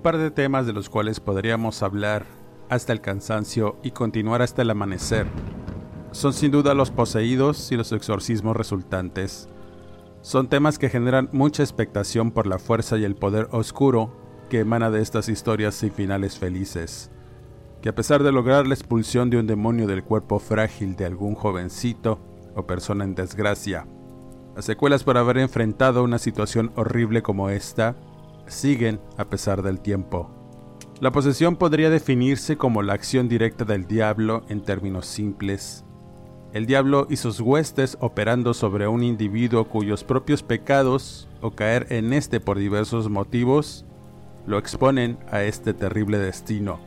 Un par de temas de los cuales podríamos hablar hasta el cansancio y continuar hasta el amanecer son sin duda los poseídos y los exorcismos resultantes. Son temas que generan mucha expectación por la fuerza y el poder oscuro que emana de estas historias sin finales felices, que a pesar de lograr la expulsión de un demonio del cuerpo frágil de algún jovencito o persona en desgracia, las secuelas por haber enfrentado una situación horrible como esta siguen a pesar del tiempo. La posesión podría definirse como la acción directa del diablo en términos simples. El diablo y sus huestes operando sobre un individuo cuyos propios pecados, o caer en este por diversos motivos, lo exponen a este terrible destino.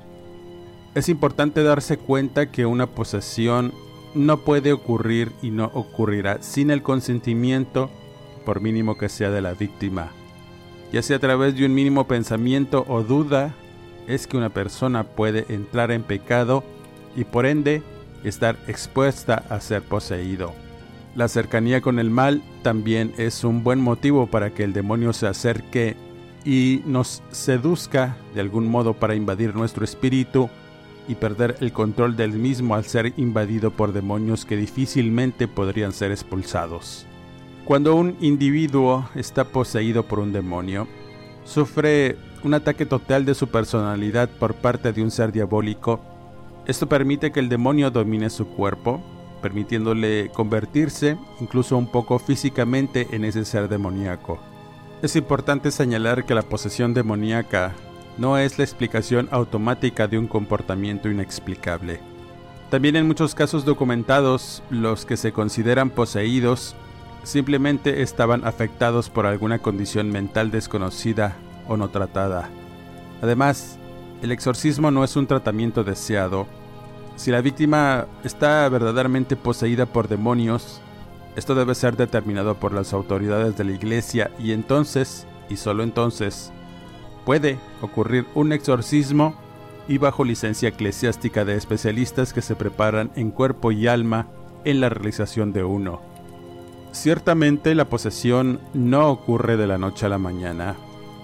Es importante darse cuenta que una posesión no puede ocurrir y no ocurrirá sin el consentimiento, por mínimo que sea de la víctima ya sea a través de un mínimo pensamiento o duda, es que una persona puede entrar en pecado y por ende estar expuesta a ser poseído. La cercanía con el mal también es un buen motivo para que el demonio se acerque y nos seduzca de algún modo para invadir nuestro espíritu y perder el control del mismo al ser invadido por demonios que difícilmente podrían ser expulsados. Cuando un individuo está poseído por un demonio, sufre un ataque total de su personalidad por parte de un ser diabólico. Esto permite que el demonio domine su cuerpo, permitiéndole convertirse incluso un poco físicamente en ese ser demoníaco. Es importante señalar que la posesión demoníaca no es la explicación automática de un comportamiento inexplicable. También en muchos casos documentados, los que se consideran poseídos simplemente estaban afectados por alguna condición mental desconocida o no tratada. Además, el exorcismo no es un tratamiento deseado. Si la víctima está verdaderamente poseída por demonios, esto debe ser determinado por las autoridades de la iglesia y entonces, y solo entonces, puede ocurrir un exorcismo y bajo licencia eclesiástica de especialistas que se preparan en cuerpo y alma en la realización de uno. Ciertamente la posesión no ocurre de la noche a la mañana.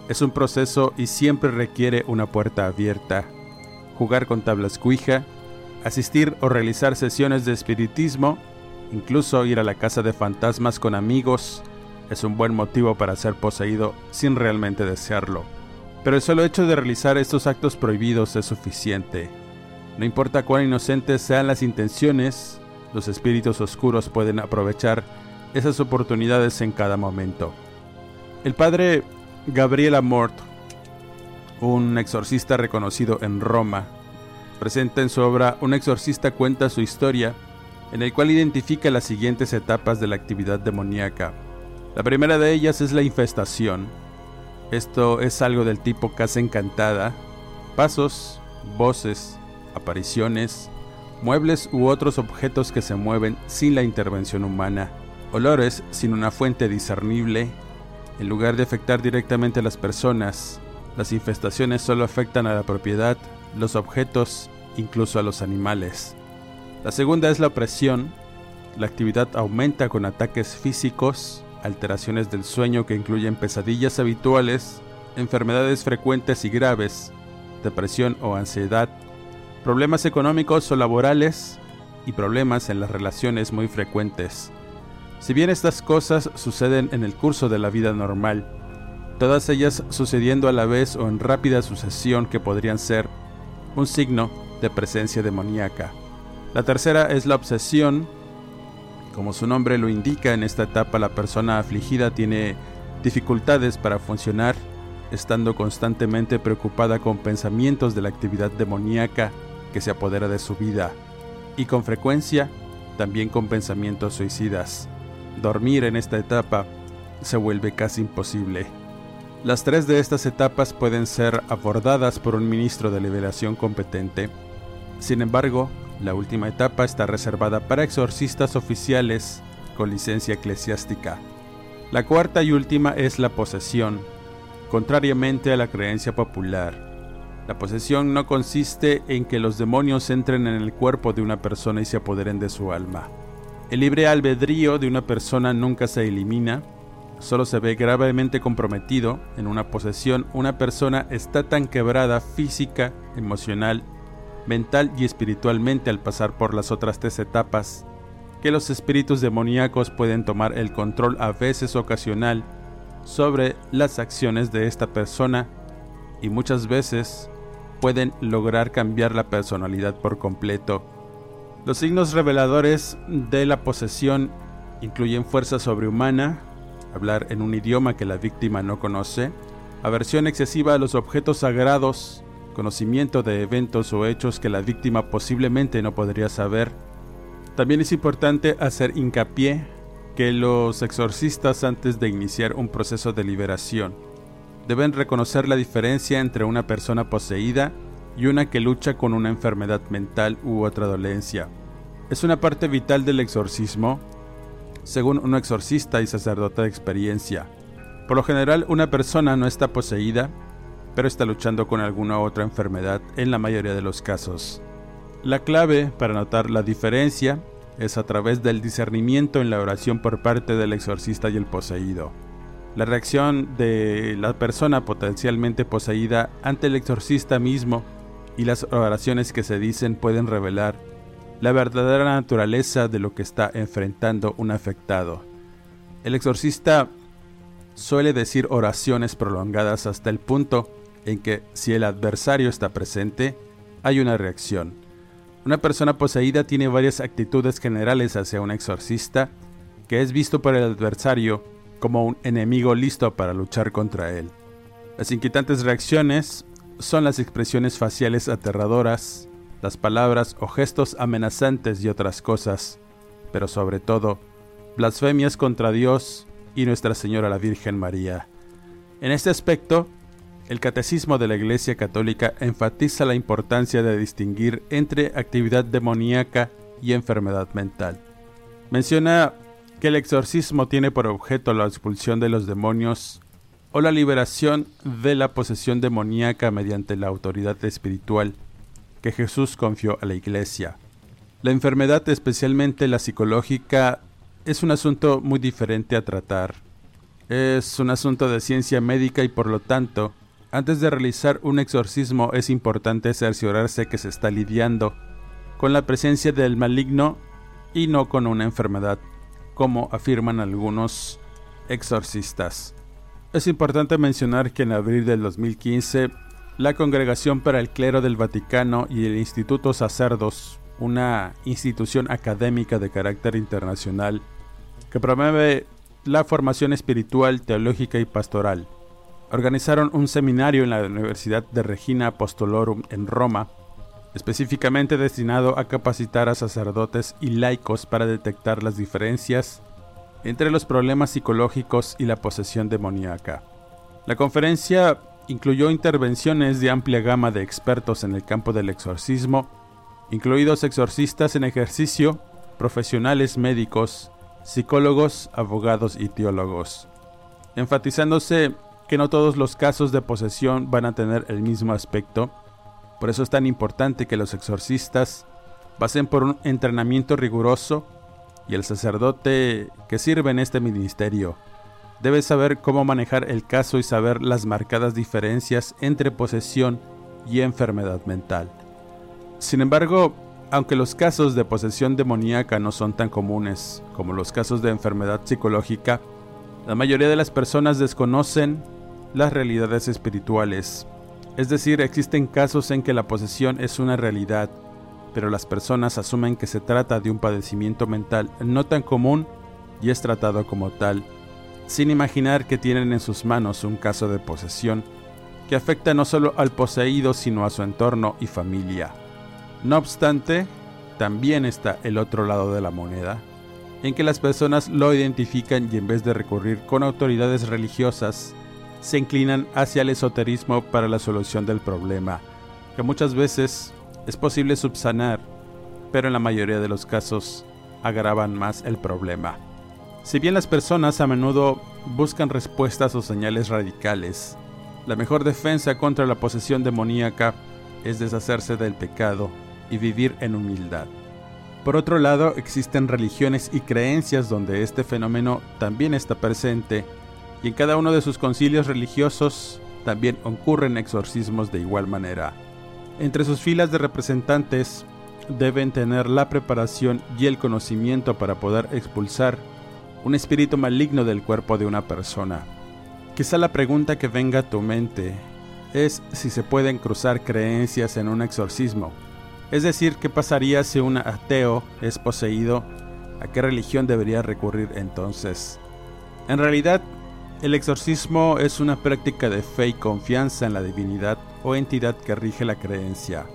Es un proceso y siempre requiere una puerta abierta. Jugar con tablas cuija, asistir o realizar sesiones de espiritismo, incluso ir a la casa de fantasmas con amigos, es un buen motivo para ser poseído sin realmente desearlo. Pero el solo hecho de realizar estos actos prohibidos es suficiente. No importa cuán inocentes sean las intenciones, los espíritus oscuros pueden aprovechar esas oportunidades en cada momento. El padre Gabriel Amort, un exorcista reconocido en Roma, presenta en su obra Un exorcista cuenta su historia, en el cual identifica las siguientes etapas de la actividad demoníaca. La primera de ellas es la infestación. Esto es algo del tipo casa encantada, pasos, voces, apariciones, muebles u otros objetos que se mueven sin la intervención humana olores sin una fuente discernible, en lugar de afectar directamente a las personas, las infestaciones solo afectan a la propiedad, los objetos, incluso a los animales. La segunda es la opresión. La actividad aumenta con ataques físicos, alteraciones del sueño que incluyen pesadillas habituales, enfermedades frecuentes y graves, depresión o ansiedad, problemas económicos o laborales y problemas en las relaciones muy frecuentes. Si bien estas cosas suceden en el curso de la vida normal, todas ellas sucediendo a la vez o en rápida sucesión que podrían ser un signo de presencia demoníaca. La tercera es la obsesión. Como su nombre lo indica, en esta etapa la persona afligida tiene dificultades para funcionar, estando constantemente preocupada con pensamientos de la actividad demoníaca que se apodera de su vida, y con frecuencia también con pensamientos suicidas. Dormir en esta etapa se vuelve casi imposible. Las tres de estas etapas pueden ser abordadas por un ministro de liberación competente. Sin embargo, la última etapa está reservada para exorcistas oficiales con licencia eclesiástica. La cuarta y última es la posesión, contrariamente a la creencia popular. La posesión no consiste en que los demonios entren en el cuerpo de una persona y se apoderen de su alma. El libre albedrío de una persona nunca se elimina, solo se ve gravemente comprometido. En una posesión, una persona está tan quebrada física, emocional, mental y espiritualmente al pasar por las otras tres etapas, que los espíritus demoníacos pueden tomar el control a veces ocasional sobre las acciones de esta persona y muchas veces pueden lograr cambiar la personalidad por completo. Los signos reveladores de la posesión incluyen fuerza sobrehumana, hablar en un idioma que la víctima no conoce, aversión excesiva a los objetos sagrados, conocimiento de eventos o hechos que la víctima posiblemente no podría saber. También es importante hacer hincapié que los exorcistas antes de iniciar un proceso de liberación deben reconocer la diferencia entre una persona poseída y una que lucha con una enfermedad mental u otra dolencia. Es una parte vital del exorcismo según un exorcista y sacerdote de experiencia. Por lo general, una persona no está poseída, pero está luchando con alguna otra enfermedad en la mayoría de los casos. La clave para notar la diferencia es a través del discernimiento en la oración por parte del exorcista y el poseído. La reacción de la persona potencialmente poseída ante el exorcista mismo y las oraciones que se dicen pueden revelar la verdadera naturaleza de lo que está enfrentando un afectado. El exorcista suele decir oraciones prolongadas hasta el punto en que si el adversario está presente, hay una reacción. Una persona poseída tiene varias actitudes generales hacia un exorcista que es visto por el adversario como un enemigo listo para luchar contra él. Las inquietantes reacciones son las expresiones faciales aterradoras, las palabras o gestos amenazantes y otras cosas, pero sobre todo, blasfemias contra Dios y Nuestra Señora la Virgen María. En este aspecto, el Catecismo de la Iglesia Católica enfatiza la importancia de distinguir entre actividad demoníaca y enfermedad mental. Menciona que el exorcismo tiene por objeto la expulsión de los demonios o la liberación de la posesión demoníaca mediante la autoridad espiritual que Jesús confió a la iglesia. La enfermedad, especialmente la psicológica, es un asunto muy diferente a tratar. Es un asunto de ciencia médica y por lo tanto, antes de realizar un exorcismo es importante cerciorarse que se está lidiando con la presencia del maligno y no con una enfermedad, como afirman algunos exorcistas. Es importante mencionar que en abril del 2015 la Congregación para el Clero del Vaticano y el Instituto Sacerdos, una institución académica de carácter internacional que promueve la formación espiritual, teológica y pastoral. Organizaron un seminario en la Universidad de Regina Apostolorum en Roma, específicamente destinado a capacitar a sacerdotes y laicos para detectar las diferencias entre los problemas psicológicos y la posesión demoníaca. La conferencia incluyó intervenciones de amplia gama de expertos en el campo del exorcismo, incluidos exorcistas en ejercicio, profesionales médicos, psicólogos, abogados y teólogos, enfatizándose que no todos los casos de posesión van a tener el mismo aspecto, por eso es tan importante que los exorcistas pasen por un entrenamiento riguroso y el sacerdote que sirve en este ministerio Debes saber cómo manejar el caso y saber las marcadas diferencias entre posesión y enfermedad mental. Sin embargo, aunque los casos de posesión demoníaca no son tan comunes como los casos de enfermedad psicológica, la mayoría de las personas desconocen las realidades espirituales. Es decir, existen casos en que la posesión es una realidad, pero las personas asumen que se trata de un padecimiento mental no tan común y es tratado como tal, sin imaginar que tienen en sus manos un caso de posesión que afecta no solo al poseído sino a su entorno y familia. No obstante, también está el otro lado de la moneda, en que las personas lo identifican y en vez de recurrir con autoridades religiosas, se inclinan hacia el esoterismo para la solución del problema, que muchas veces es posible subsanar, pero en la mayoría de los casos agravan más el problema. Si bien las personas a menudo buscan respuestas o señales radicales, la mejor defensa contra la posesión demoníaca es deshacerse del pecado y vivir en humildad. Por otro lado, existen religiones y creencias donde este fenómeno también está presente y en cada uno de sus concilios religiosos también ocurren exorcismos de igual manera. Entre sus filas de representantes deben tener la preparación y el conocimiento para poder expulsar un espíritu maligno del cuerpo de una persona. Quizá la pregunta que venga a tu mente es si se pueden cruzar creencias en un exorcismo. Es decir, ¿qué pasaría si un ateo es poseído? ¿A qué religión debería recurrir entonces? En realidad, el exorcismo es una práctica de fe y confianza en la divinidad o entidad que rige la creencia.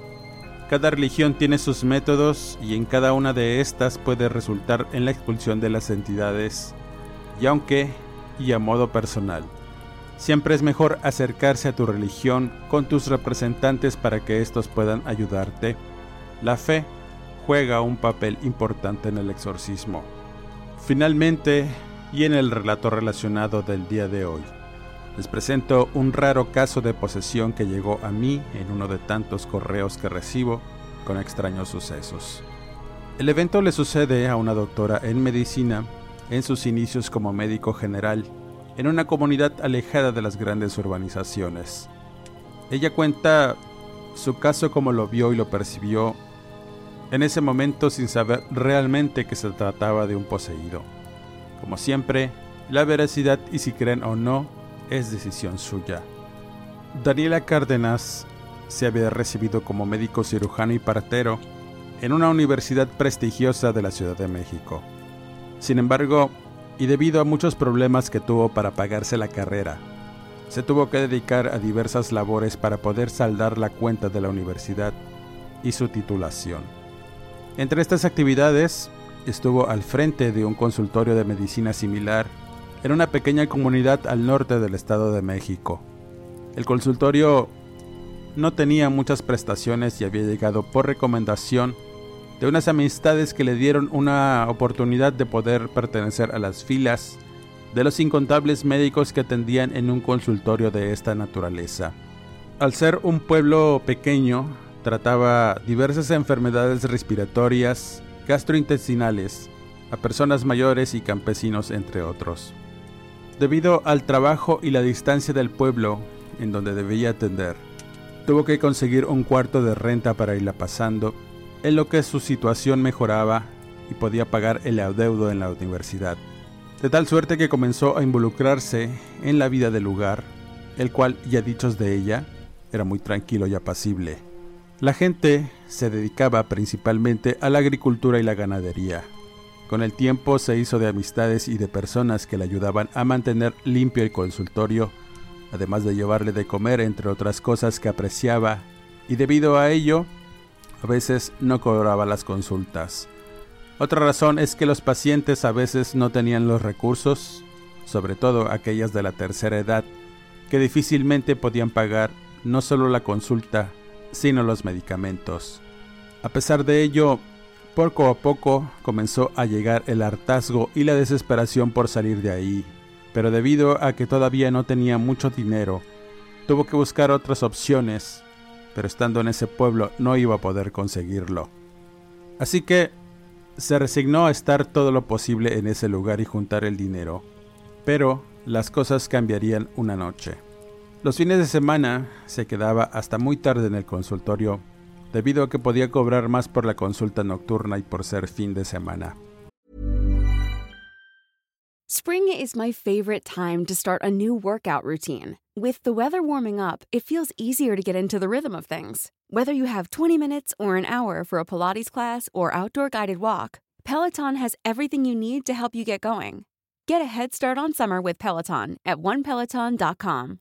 Cada religión tiene sus métodos y en cada una de estas puede resultar en la expulsión de las entidades, y aunque y a modo personal. Siempre es mejor acercarse a tu religión con tus representantes para que estos puedan ayudarte. La fe juega un papel importante en el exorcismo. Finalmente, y en el relato relacionado del día de hoy. Les presento un raro caso de posesión que llegó a mí en uno de tantos correos que recibo con extraños sucesos. El evento le sucede a una doctora en medicina en sus inicios como médico general en una comunidad alejada de las grandes urbanizaciones. Ella cuenta su caso como lo vio y lo percibió en ese momento sin saber realmente que se trataba de un poseído. Como siempre, la veracidad y si creen o no es decisión suya. Daniela Cárdenas se había recibido como médico cirujano y partero en una universidad prestigiosa de la Ciudad de México. Sin embargo, y debido a muchos problemas que tuvo para pagarse la carrera, se tuvo que dedicar a diversas labores para poder saldar la cuenta de la universidad y su titulación. Entre estas actividades estuvo al frente de un consultorio de medicina similar en una pequeña comunidad al norte del Estado de México. El consultorio no tenía muchas prestaciones y había llegado por recomendación de unas amistades que le dieron una oportunidad de poder pertenecer a las filas de los incontables médicos que atendían en un consultorio de esta naturaleza. Al ser un pueblo pequeño, trataba diversas enfermedades respiratorias, gastrointestinales, a personas mayores y campesinos entre otros. Debido al trabajo y la distancia del pueblo en donde debía atender, tuvo que conseguir un cuarto de renta para irla pasando, en lo que su situación mejoraba y podía pagar el adeudo en la universidad. De tal suerte que comenzó a involucrarse en la vida del lugar, el cual, ya dichos de ella, era muy tranquilo y apacible. La gente se dedicaba principalmente a la agricultura y la ganadería. Con el tiempo se hizo de amistades y de personas que le ayudaban a mantener limpio el consultorio, además de llevarle de comer entre otras cosas que apreciaba, y debido a ello, a veces no cobraba las consultas. Otra razón es que los pacientes a veces no tenían los recursos, sobre todo aquellas de la tercera edad, que difícilmente podían pagar no solo la consulta, sino los medicamentos. A pesar de ello, poco a poco comenzó a llegar el hartazgo y la desesperación por salir de ahí, pero debido a que todavía no tenía mucho dinero, tuvo que buscar otras opciones, pero estando en ese pueblo no iba a poder conseguirlo. Así que se resignó a estar todo lo posible en ese lugar y juntar el dinero, pero las cosas cambiarían una noche. Los fines de semana se quedaba hasta muy tarde en el consultorio debido a que podía cobrar más por la consulta nocturna y por ser fin de semana. Spring is my favorite time to start a new workout routine. With the weather warming up, it feels easier to get into the rhythm of things. Whether you have 20 minutes or an hour for a Pilates class or outdoor guided walk, Peloton has everything you need to help you get going. Get a head start on summer with Peloton at onepeloton.com.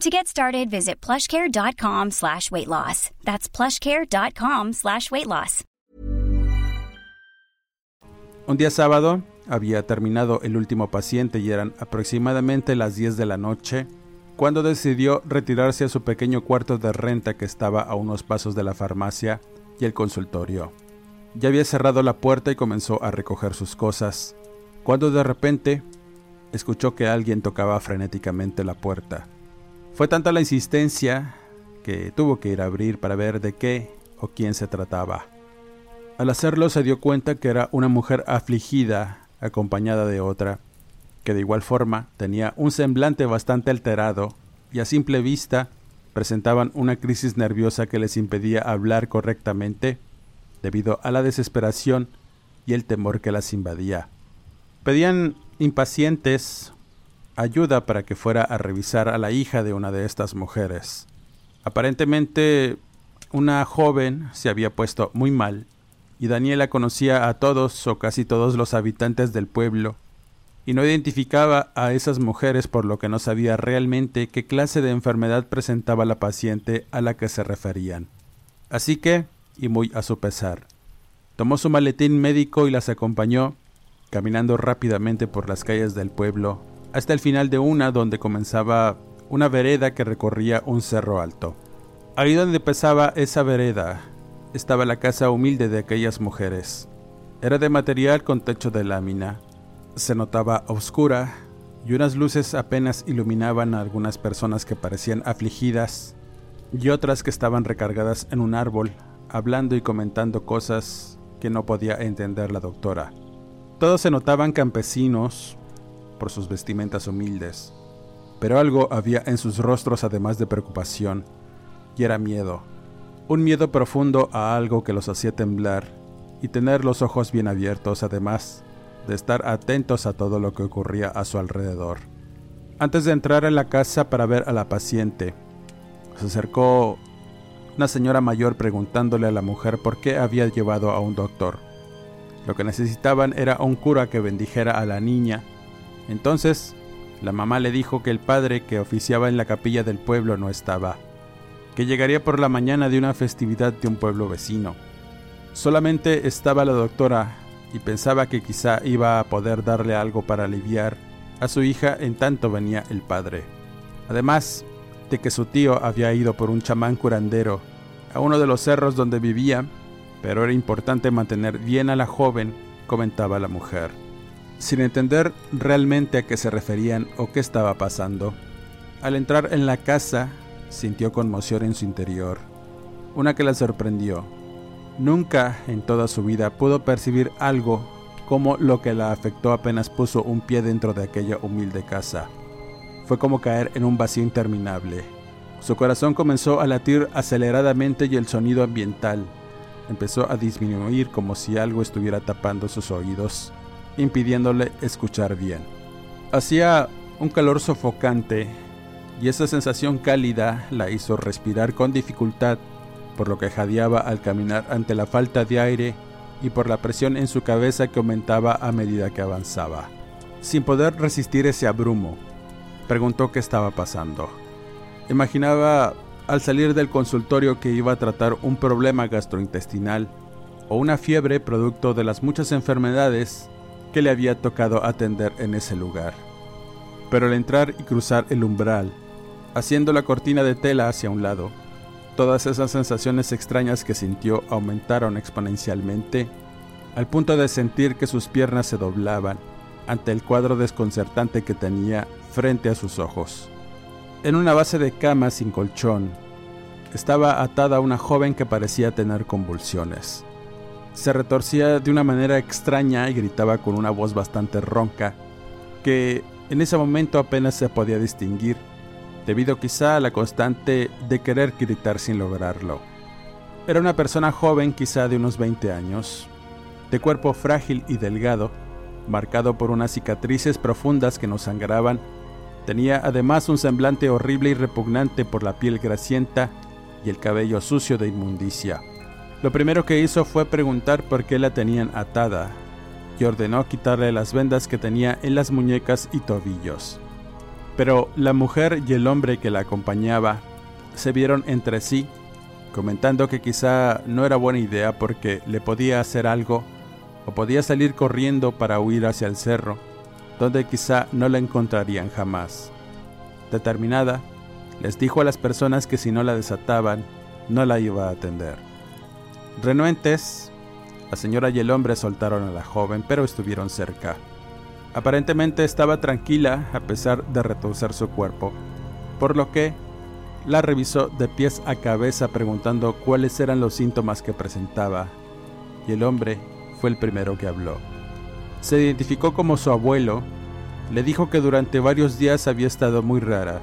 To get started, visit plushcare.com slash weight loss. That's plushcare.com slash weight loss. Un día sábado había terminado el último paciente y eran aproximadamente las 10 de la noche cuando decidió retirarse a su pequeño cuarto de renta que estaba a unos pasos de la farmacia y el consultorio. Ya había cerrado la puerta y comenzó a recoger sus cosas, cuando de repente escuchó que alguien tocaba frenéticamente la puerta. Fue tanta la insistencia que tuvo que ir a abrir para ver de qué o quién se trataba. Al hacerlo se dio cuenta que era una mujer afligida acompañada de otra, que de igual forma tenía un semblante bastante alterado y a simple vista presentaban una crisis nerviosa que les impedía hablar correctamente debido a la desesperación y el temor que las invadía. Pedían impacientes ayuda para que fuera a revisar a la hija de una de estas mujeres. Aparentemente una joven se había puesto muy mal y Daniela conocía a todos o casi todos los habitantes del pueblo y no identificaba a esas mujeres por lo que no sabía realmente qué clase de enfermedad presentaba la paciente a la que se referían. Así que, y muy a su pesar, tomó su maletín médico y las acompañó, caminando rápidamente por las calles del pueblo, hasta el final de una donde comenzaba una vereda que recorría un cerro alto. Ahí donde empezaba esa vereda estaba la casa humilde de aquellas mujeres. Era de material con techo de lámina. Se notaba oscura y unas luces apenas iluminaban a algunas personas que parecían afligidas y otras que estaban recargadas en un árbol, hablando y comentando cosas que no podía entender la doctora. Todos se notaban campesinos por sus vestimentas humildes, pero algo había en sus rostros además de preocupación, y era miedo un miedo profundo a algo que los hacía temblar y tener los ojos bien abiertos, además de estar atentos a todo lo que ocurría a su alrededor. Antes de entrar en la casa para ver a la paciente, se acercó una señora mayor preguntándole a la mujer por qué había llevado a un doctor. Lo que necesitaban era un cura que bendijera a la niña. Entonces, la mamá le dijo que el padre que oficiaba en la capilla del pueblo no estaba que llegaría por la mañana de una festividad de un pueblo vecino. Solamente estaba la doctora y pensaba que quizá iba a poder darle algo para aliviar a su hija en tanto venía el padre. Además de que su tío había ido por un chamán curandero a uno de los cerros donde vivía, pero era importante mantener bien a la joven, comentaba la mujer. Sin entender realmente a qué se referían o qué estaba pasando, al entrar en la casa sintió conmoción en su interior, una que la sorprendió. Nunca en toda su vida pudo percibir algo como lo que la afectó apenas puso un pie dentro de aquella humilde casa. Fue como caer en un vacío interminable. Su corazón comenzó a latir aceleradamente y el sonido ambiental empezó a disminuir como si algo estuviera tapando sus oídos, impidiéndole escuchar bien. Hacía un calor sofocante y esa sensación cálida la hizo respirar con dificultad, por lo que jadeaba al caminar ante la falta de aire y por la presión en su cabeza que aumentaba a medida que avanzaba. Sin poder resistir ese abrumo, preguntó qué estaba pasando. Imaginaba al salir del consultorio que iba a tratar un problema gastrointestinal o una fiebre producto de las muchas enfermedades que le había tocado atender en ese lugar. Pero al entrar y cruzar el umbral, haciendo la cortina de tela hacia un lado. Todas esas sensaciones extrañas que sintió aumentaron exponencialmente, al punto de sentir que sus piernas se doblaban ante el cuadro desconcertante que tenía frente a sus ojos. En una base de cama sin colchón, estaba atada una joven que parecía tener convulsiones. Se retorcía de una manera extraña y gritaba con una voz bastante ronca, que en ese momento apenas se podía distinguir, debido quizá a la constante de querer gritar sin lograrlo. Era una persona joven, quizá de unos 20 años, de cuerpo frágil y delgado, marcado por unas cicatrices profundas que no sangraban. Tenía además un semblante horrible y repugnante por la piel grasienta y el cabello sucio de inmundicia. Lo primero que hizo fue preguntar por qué la tenían atada y ordenó quitarle las vendas que tenía en las muñecas y tobillos. Pero la mujer y el hombre que la acompañaba se vieron entre sí comentando que quizá no era buena idea porque le podía hacer algo o podía salir corriendo para huir hacia el cerro, donde quizá no la encontrarían jamás. Determinada, les dijo a las personas que si no la desataban, no la iba a atender. Renuentes, la señora y el hombre soltaron a la joven, pero estuvieron cerca. Aparentemente estaba tranquila a pesar de retorcer su cuerpo, por lo que la revisó de pies a cabeza preguntando cuáles eran los síntomas que presentaba, y el hombre fue el primero que habló. Se identificó como su abuelo, le dijo que durante varios días había estado muy rara,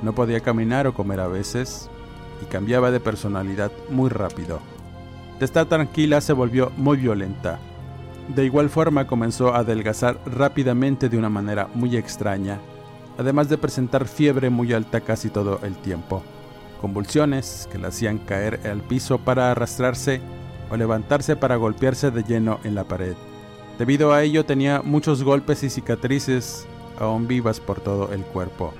no podía caminar o comer a veces, y cambiaba de personalidad muy rápido. De estar tranquila se volvió muy violenta. De igual forma comenzó a adelgazar rápidamente de una manera muy extraña además de presentar fiebre muy alta casi todo el tiempo, convulsiones que la hacían caer al piso para arrastrarse o levantarse para golpearse de lleno en la pared. Debido a ello tenía muchos golpes y cicatrices aún vivas por todo el cuerpo.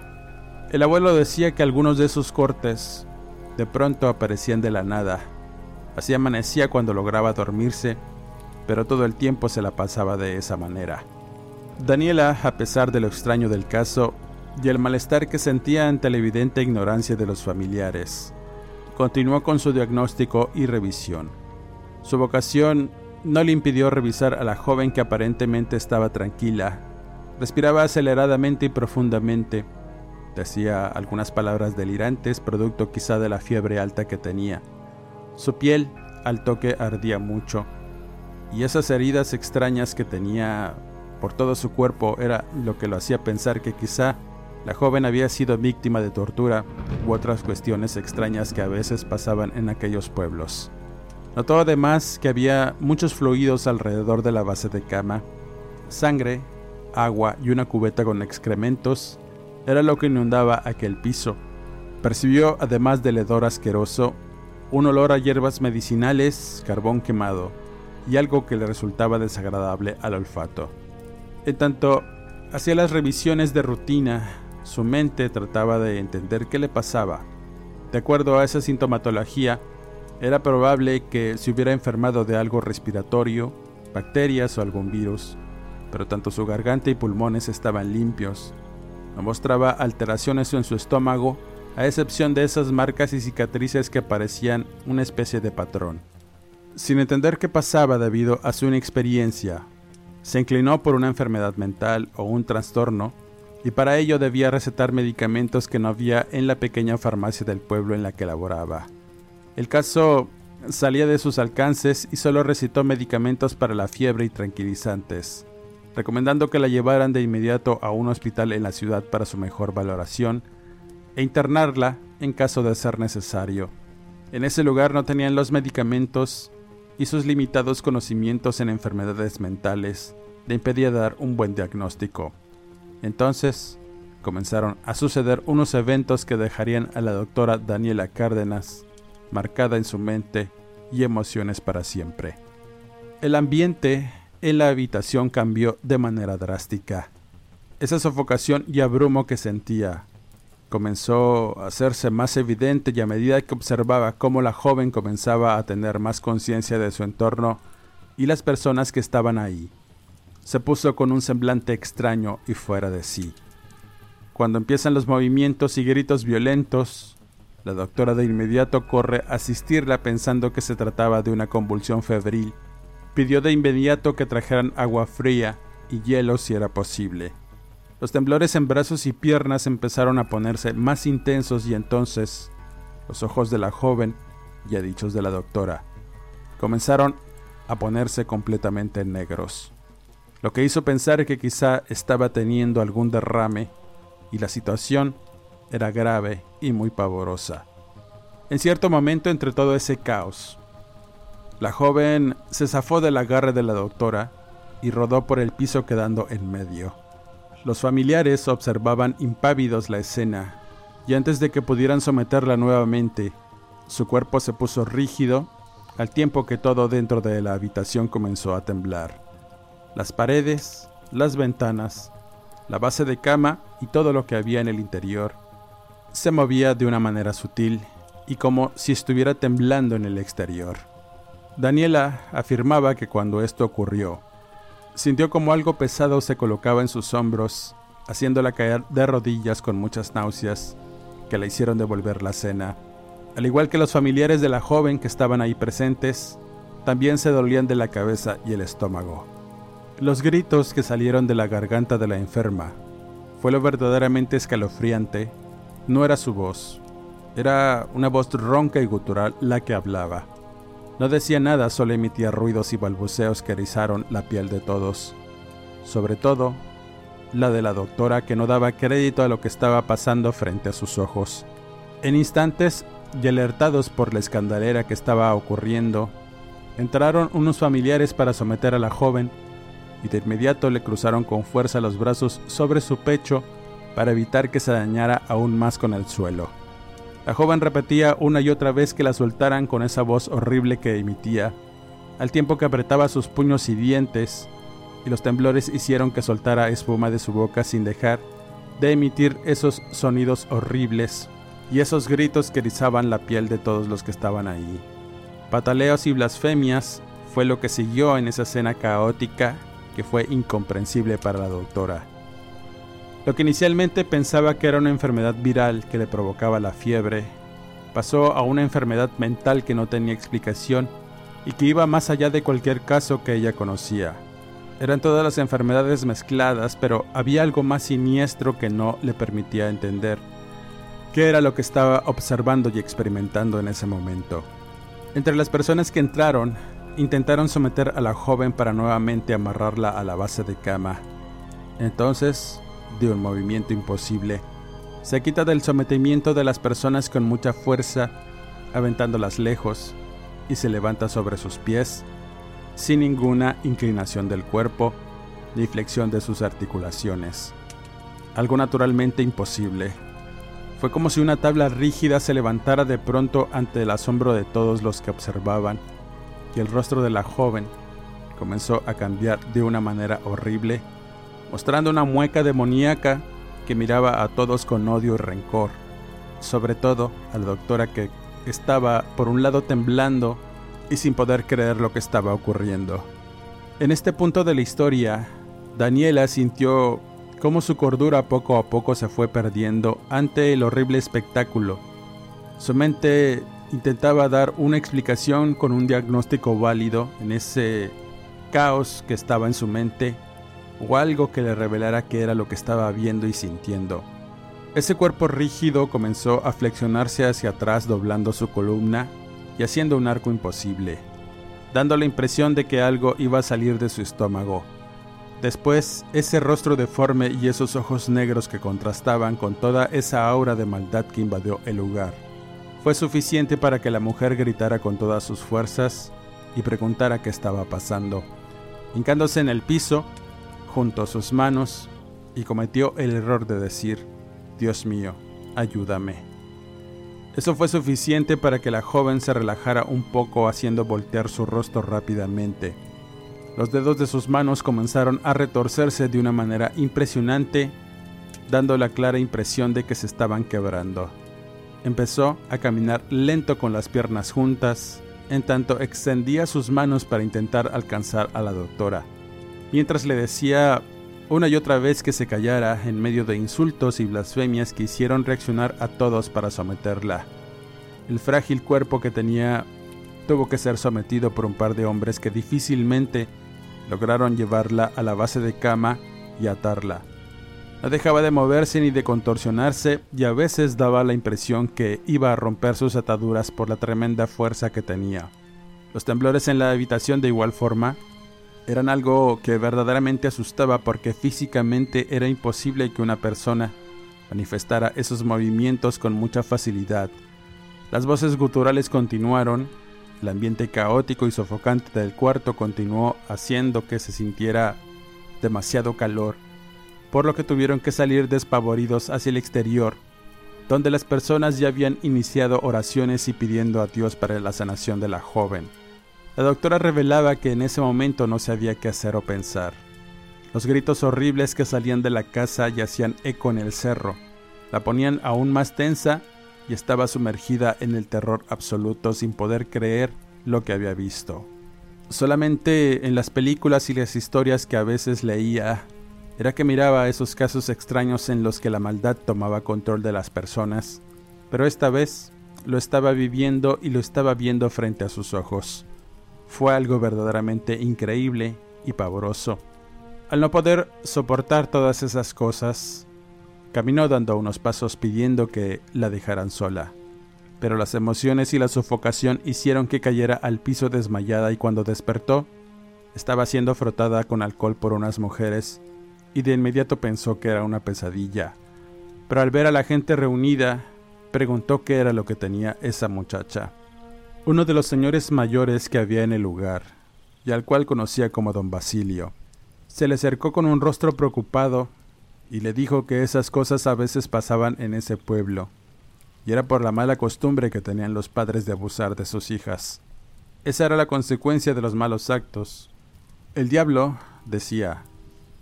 El abuelo decía que algunos de esos cortes de pronto aparecían de la nada. Así amanecía cuando lograba dormirse, pero todo el tiempo se la pasaba de esa manera. Daniela, a pesar de lo extraño del caso, y el malestar que sentía ante la evidente ignorancia de los familiares. Continuó con su diagnóstico y revisión. Su vocación no le impidió revisar a la joven que aparentemente estaba tranquila. Respiraba aceleradamente y profundamente. Decía algunas palabras delirantes, producto quizá de la fiebre alta que tenía. Su piel al toque ardía mucho, y esas heridas extrañas que tenía por todo su cuerpo era lo que lo hacía pensar que quizá la joven había sido víctima de tortura u otras cuestiones extrañas que a veces pasaban en aquellos pueblos. Notó además que había muchos fluidos alrededor de la base de cama. Sangre, agua y una cubeta con excrementos era lo que inundaba aquel piso. Percibió, además del hedor asqueroso, un olor a hierbas medicinales, carbón quemado y algo que le resultaba desagradable al olfato. En tanto hacía las revisiones de rutina su mente trataba de entender qué le pasaba. De acuerdo a esa sintomatología, era probable que se hubiera enfermado de algo respiratorio, bacterias o algún virus, pero tanto su garganta y pulmones estaban limpios. No mostraba alteraciones en su estómago, a excepción de esas marcas y cicatrices que parecían una especie de patrón. Sin entender qué pasaba debido a su inexperiencia, se inclinó por una enfermedad mental o un trastorno y para ello debía recetar medicamentos que no había en la pequeña farmacia del pueblo en la que laboraba. El caso salía de sus alcances y solo recitó medicamentos para la fiebre y tranquilizantes, recomendando que la llevaran de inmediato a un hospital en la ciudad para su mejor valoración e internarla en caso de ser necesario. En ese lugar no tenían los medicamentos y sus limitados conocimientos en enfermedades mentales le impedía dar un buen diagnóstico. Entonces comenzaron a suceder unos eventos que dejarían a la doctora Daniela Cárdenas marcada en su mente y emociones para siempre. El ambiente en la habitación cambió de manera drástica. Esa sofocación y abrumo que sentía comenzó a hacerse más evidente y a medida que observaba cómo la joven comenzaba a tener más conciencia de su entorno y las personas que estaban ahí se puso con un semblante extraño y fuera de sí. Cuando empiezan los movimientos y gritos violentos, la doctora de inmediato corre a asistirla pensando que se trataba de una convulsión febril. Pidió de inmediato que trajeran agua fría y hielo si era posible. Los temblores en brazos y piernas empezaron a ponerse más intensos y entonces Los ojos de la joven, y a dichos de la doctora, comenzaron a ponerse completamente negros, lo que hizo pensar que quizá estaba teniendo algún derrame y la situación era grave y muy pavorosa. En cierto momento entre todo ese caos, la joven se zafó del agarre de la doctora y rodó por el piso quedando en medio. Los familiares observaban impávidos la escena y antes de que pudieran someterla nuevamente, su cuerpo se puso rígido al tiempo que todo dentro de la habitación comenzó a temblar. Las paredes, las ventanas, la base de cama y todo lo que había en el interior se movía de una manera sutil y como si estuviera temblando en el exterior. Daniela afirmaba que cuando esto ocurrió, sintió como algo pesado se colocaba en sus hombros, haciéndola caer de rodillas con muchas náuseas que la hicieron devolver la cena. Al igual que los familiares de la joven que estaban ahí presentes, también se dolían de la cabeza y el estómago. Los gritos que salieron de la garganta de la enferma fue lo verdaderamente escalofriante. No era su voz, era una voz ronca y gutural la que hablaba. No decía nada, solo emitía ruidos y balbuceos que erizaron la piel de todos, sobre todo la de la doctora que no daba crédito a lo que estaba pasando frente a sus ojos. En instantes, y alertados por la escandalera que estaba ocurriendo, entraron unos familiares para someter a la joven y de inmediato le cruzaron con fuerza los brazos sobre su pecho para evitar que se dañara aún más con el suelo. La joven repetía una y otra vez que la soltaran con esa voz horrible que emitía, al tiempo que apretaba sus puños y dientes, y los temblores hicieron que soltara espuma de su boca sin dejar de emitir esos sonidos horribles y esos gritos que erizaban la piel de todos los que estaban ahí. Pataleos y blasfemias fue lo que siguió en esa escena caótica que fue incomprensible para la doctora. Lo que inicialmente pensaba que era una enfermedad viral que le provocaba la fiebre, pasó a una enfermedad mental que no tenía explicación y que iba más allá de cualquier caso que ella conocía. Eran todas las enfermedades mezcladas, pero había algo más siniestro que no le permitía entender qué era lo que estaba observando y experimentando en ese momento. Entre las personas que entraron, intentaron someter a la joven para nuevamente amarrarla a la base de cama. Entonces, de un movimiento imposible. Se quita del sometimiento de las personas con mucha fuerza, aventándolas lejos, y se levanta sobre sus pies, sin ninguna inclinación del cuerpo ni flexión de sus articulaciones. Algo naturalmente imposible. Fue como si una tabla rígida se levantara de pronto ante el asombro de todos los que observaban, y el rostro de la joven comenzó a cambiar de una manera horrible mostrando una mueca demoníaca que miraba a todos con odio y rencor, sobre todo a la doctora que estaba por un lado temblando y sin poder creer lo que estaba ocurriendo. En este punto de la historia, Daniela sintió cómo su cordura poco a poco se fue perdiendo ante el horrible espectáculo. Su mente intentaba dar una explicación con un diagnóstico válido en ese caos que estaba en su mente o algo que le revelara qué era lo que estaba viendo y sintiendo. Ese cuerpo rígido comenzó a flexionarse hacia atrás doblando su columna y haciendo un arco imposible, dando la impresión de que algo iba a salir de su estómago. Después, ese rostro deforme y esos ojos negros que contrastaban con toda esa aura de maldad que invadió el lugar. Fue suficiente para que la mujer gritara con todas sus fuerzas y preguntara qué estaba pasando. Hincándose en el piso, junto a sus manos y cometió el error de decir, Dios mío, ayúdame. Eso fue suficiente para que la joven se relajara un poco haciendo voltear su rostro rápidamente. Los dedos de sus manos comenzaron a retorcerse de una manera impresionante, dando la clara impresión de que se estaban quebrando. Empezó a caminar lento con las piernas juntas, en tanto extendía sus manos para intentar alcanzar a la doctora mientras le decía una y otra vez que se callara en medio de insultos y blasfemias que hicieron reaccionar a todos para someterla. El frágil cuerpo que tenía tuvo que ser sometido por un par de hombres que difícilmente lograron llevarla a la base de cama y atarla. No dejaba de moverse ni de contorsionarse y a veces daba la impresión que iba a romper sus ataduras por la tremenda fuerza que tenía. Los temblores en la habitación de igual forma eran algo que verdaderamente asustaba porque físicamente era imposible que una persona manifestara esos movimientos con mucha facilidad. Las voces guturales continuaron, el ambiente caótico y sofocante del cuarto continuó haciendo que se sintiera demasiado calor, por lo que tuvieron que salir despavoridos hacia el exterior, donde las personas ya habían iniciado oraciones y pidiendo a Dios para la sanación de la joven. La doctora revelaba que en ese momento no sabía qué hacer o pensar. Los gritos horribles que salían de la casa y hacían eco en el cerro. La ponían aún más tensa y estaba sumergida en el terror absoluto sin poder creer lo que había visto. Solamente en las películas y las historias que a veces leía era que miraba esos casos extraños en los que la maldad tomaba control de las personas, pero esta vez lo estaba viviendo y lo estaba viendo frente a sus ojos. Fue algo verdaderamente increíble y pavoroso. Al no poder soportar todas esas cosas, caminó dando unos pasos pidiendo que la dejaran sola. Pero las emociones y la sofocación hicieron que cayera al piso desmayada y cuando despertó, estaba siendo frotada con alcohol por unas mujeres y de inmediato pensó que era una pesadilla. Pero al ver a la gente reunida, preguntó qué era lo que tenía esa muchacha uno de los señores mayores que había en el lugar, y al cual conocía como don Basilio. Se le acercó con un rostro preocupado y le dijo que esas cosas a veces pasaban en ese pueblo, y era por la mala costumbre que tenían los padres de abusar de sus hijas. Esa era la consecuencia de los malos actos. El diablo, decía,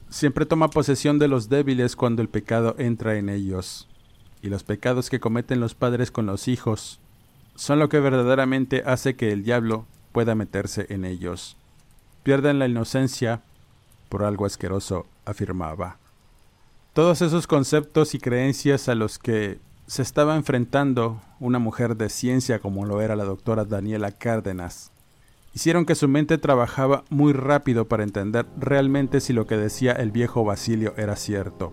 siempre toma posesión de los débiles cuando el pecado entra en ellos, y los pecados que cometen los padres con los hijos son lo que verdaderamente hace que el diablo pueda meterse en ellos. Pierden la inocencia por algo asqueroso, afirmaba. Todos esos conceptos y creencias a los que se estaba enfrentando una mujer de ciencia como lo era la doctora Daniela Cárdenas, hicieron que su mente trabajaba muy rápido para entender realmente si lo que decía el viejo Basilio era cierto.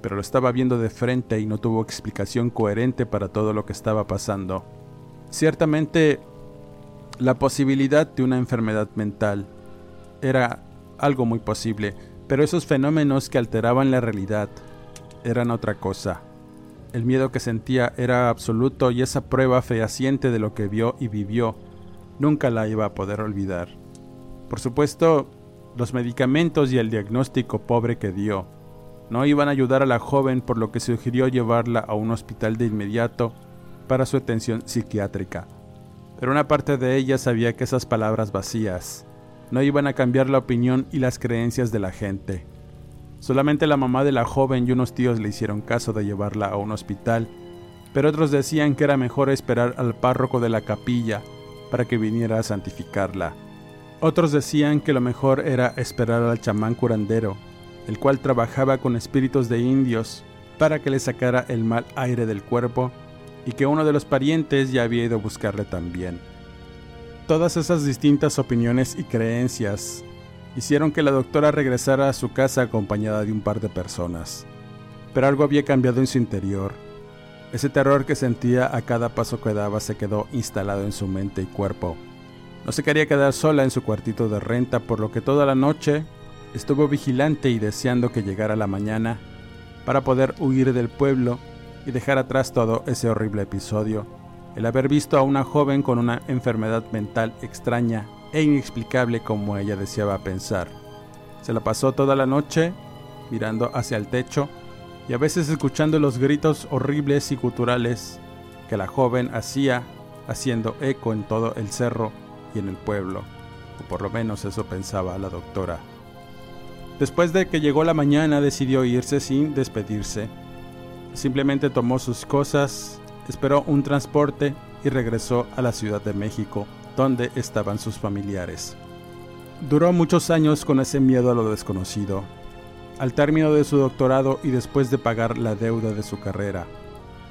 Pero lo estaba viendo de frente y no tuvo explicación coherente para todo lo que estaba pasando. Ciertamente, la posibilidad de una enfermedad mental era algo muy posible, pero esos fenómenos que alteraban la realidad eran otra cosa. El miedo que sentía era absoluto y esa prueba fehaciente de lo que vio y vivió nunca la iba a poder olvidar. Por supuesto, los medicamentos y el diagnóstico pobre que dio no iban a ayudar a la joven por lo que sugirió llevarla a un hospital de inmediato para su atención psiquiátrica. Pero una parte de ella sabía que esas palabras vacías no iban a cambiar la opinión y las creencias de la gente. Solamente la mamá de la joven y unos tíos le hicieron caso de llevarla a un hospital, pero otros decían que era mejor esperar al párroco de la capilla para que viniera a santificarla. Otros decían que lo mejor era esperar al chamán curandero, el cual trabajaba con espíritus de indios para que le sacara el mal aire del cuerpo y que uno de los parientes ya había ido a buscarle también. Todas esas distintas opiniones y creencias hicieron que la doctora regresara a su casa acompañada de un par de personas. Pero algo había cambiado en su interior. Ese terror que sentía a cada paso que daba se quedó instalado en su mente y cuerpo. No se quería quedar sola en su cuartito de renta, por lo que toda la noche estuvo vigilante y deseando que llegara la mañana para poder huir del pueblo y dejar atrás todo ese horrible episodio, el haber visto a una joven con una enfermedad mental extraña e inexplicable como ella deseaba pensar. Se la pasó toda la noche mirando hacia el techo y a veces escuchando los gritos horribles y culturales que la joven hacía haciendo eco en todo el cerro y en el pueblo, o por lo menos eso pensaba la doctora. Después de que llegó la mañana decidió irse sin despedirse Simplemente tomó sus cosas, esperó un transporte y regresó a la Ciudad de México, donde estaban sus familiares. Duró muchos años con ese miedo a lo desconocido. Al término de su doctorado y después de pagar la deuda de su carrera,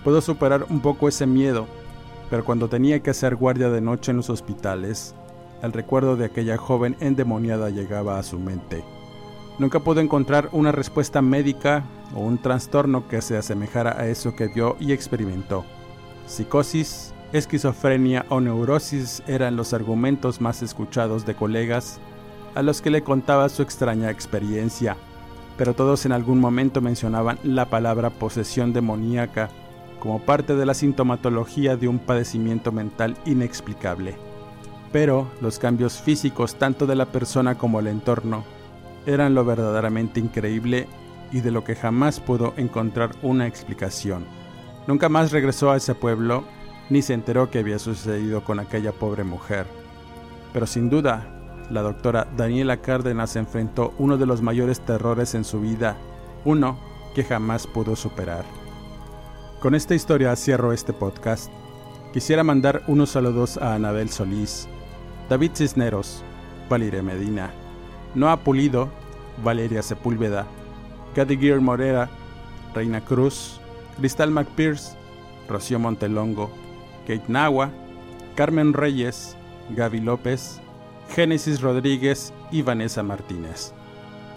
pudo superar un poco ese miedo, pero cuando tenía que hacer guardia de noche en los hospitales, el recuerdo de aquella joven endemoniada llegaba a su mente. Nunca pudo encontrar una respuesta médica o un trastorno que se asemejara a eso que vio y experimentó. Psicosis, esquizofrenia o neurosis eran los argumentos más escuchados de colegas a los que le contaba su extraña experiencia, pero todos en algún momento mencionaban la palabra posesión demoníaca como parte de la sintomatología de un padecimiento mental inexplicable. Pero los cambios físicos tanto de la persona como el entorno eran lo verdaderamente increíble y de lo que jamás pudo encontrar una explicación. Nunca más regresó a ese pueblo ni se enteró qué había sucedido con aquella pobre mujer. Pero sin duda, la doctora Daniela Cárdenas enfrentó uno de los mayores terrores en su vida, uno que jamás pudo superar. Con esta historia cierro este podcast. Quisiera mandar unos saludos a Anabel Solís, David Cisneros, Valeria Medina, Noah Pulido, Valeria Sepúlveda, Gear Morera, Reina Cruz, Cristal McPierce, Rocío Montelongo, Kate Nahua, Carmen Reyes, Gaby López, Génesis Rodríguez y Vanessa Martínez.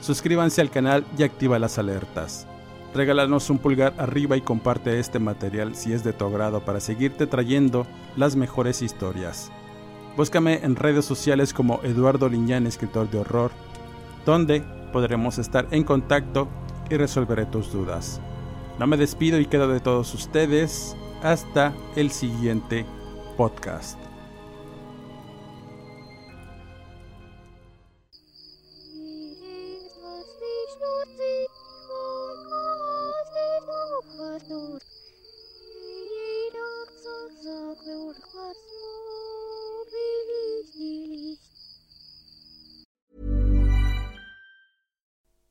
Suscríbanse al canal y activa las alertas. Regálanos un pulgar arriba y comparte este material si es de tu agrado para seguirte trayendo las mejores historias. Búscame en redes sociales como Eduardo Liñán, escritor de horror, donde podremos estar en contacto y resolveré tus dudas. No me despido y quedo de todos ustedes hasta el siguiente podcast.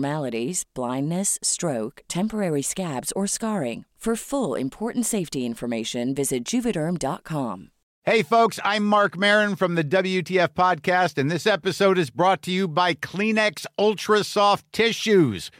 abnormalities, blindness, stroke, temporary scabs, or scarring. For full important safety information, visit juvederm.com. Hey, folks, I'm Mark Marin from the WTF Podcast, and this episode is brought to you by Kleenex Ultra Soft Tissues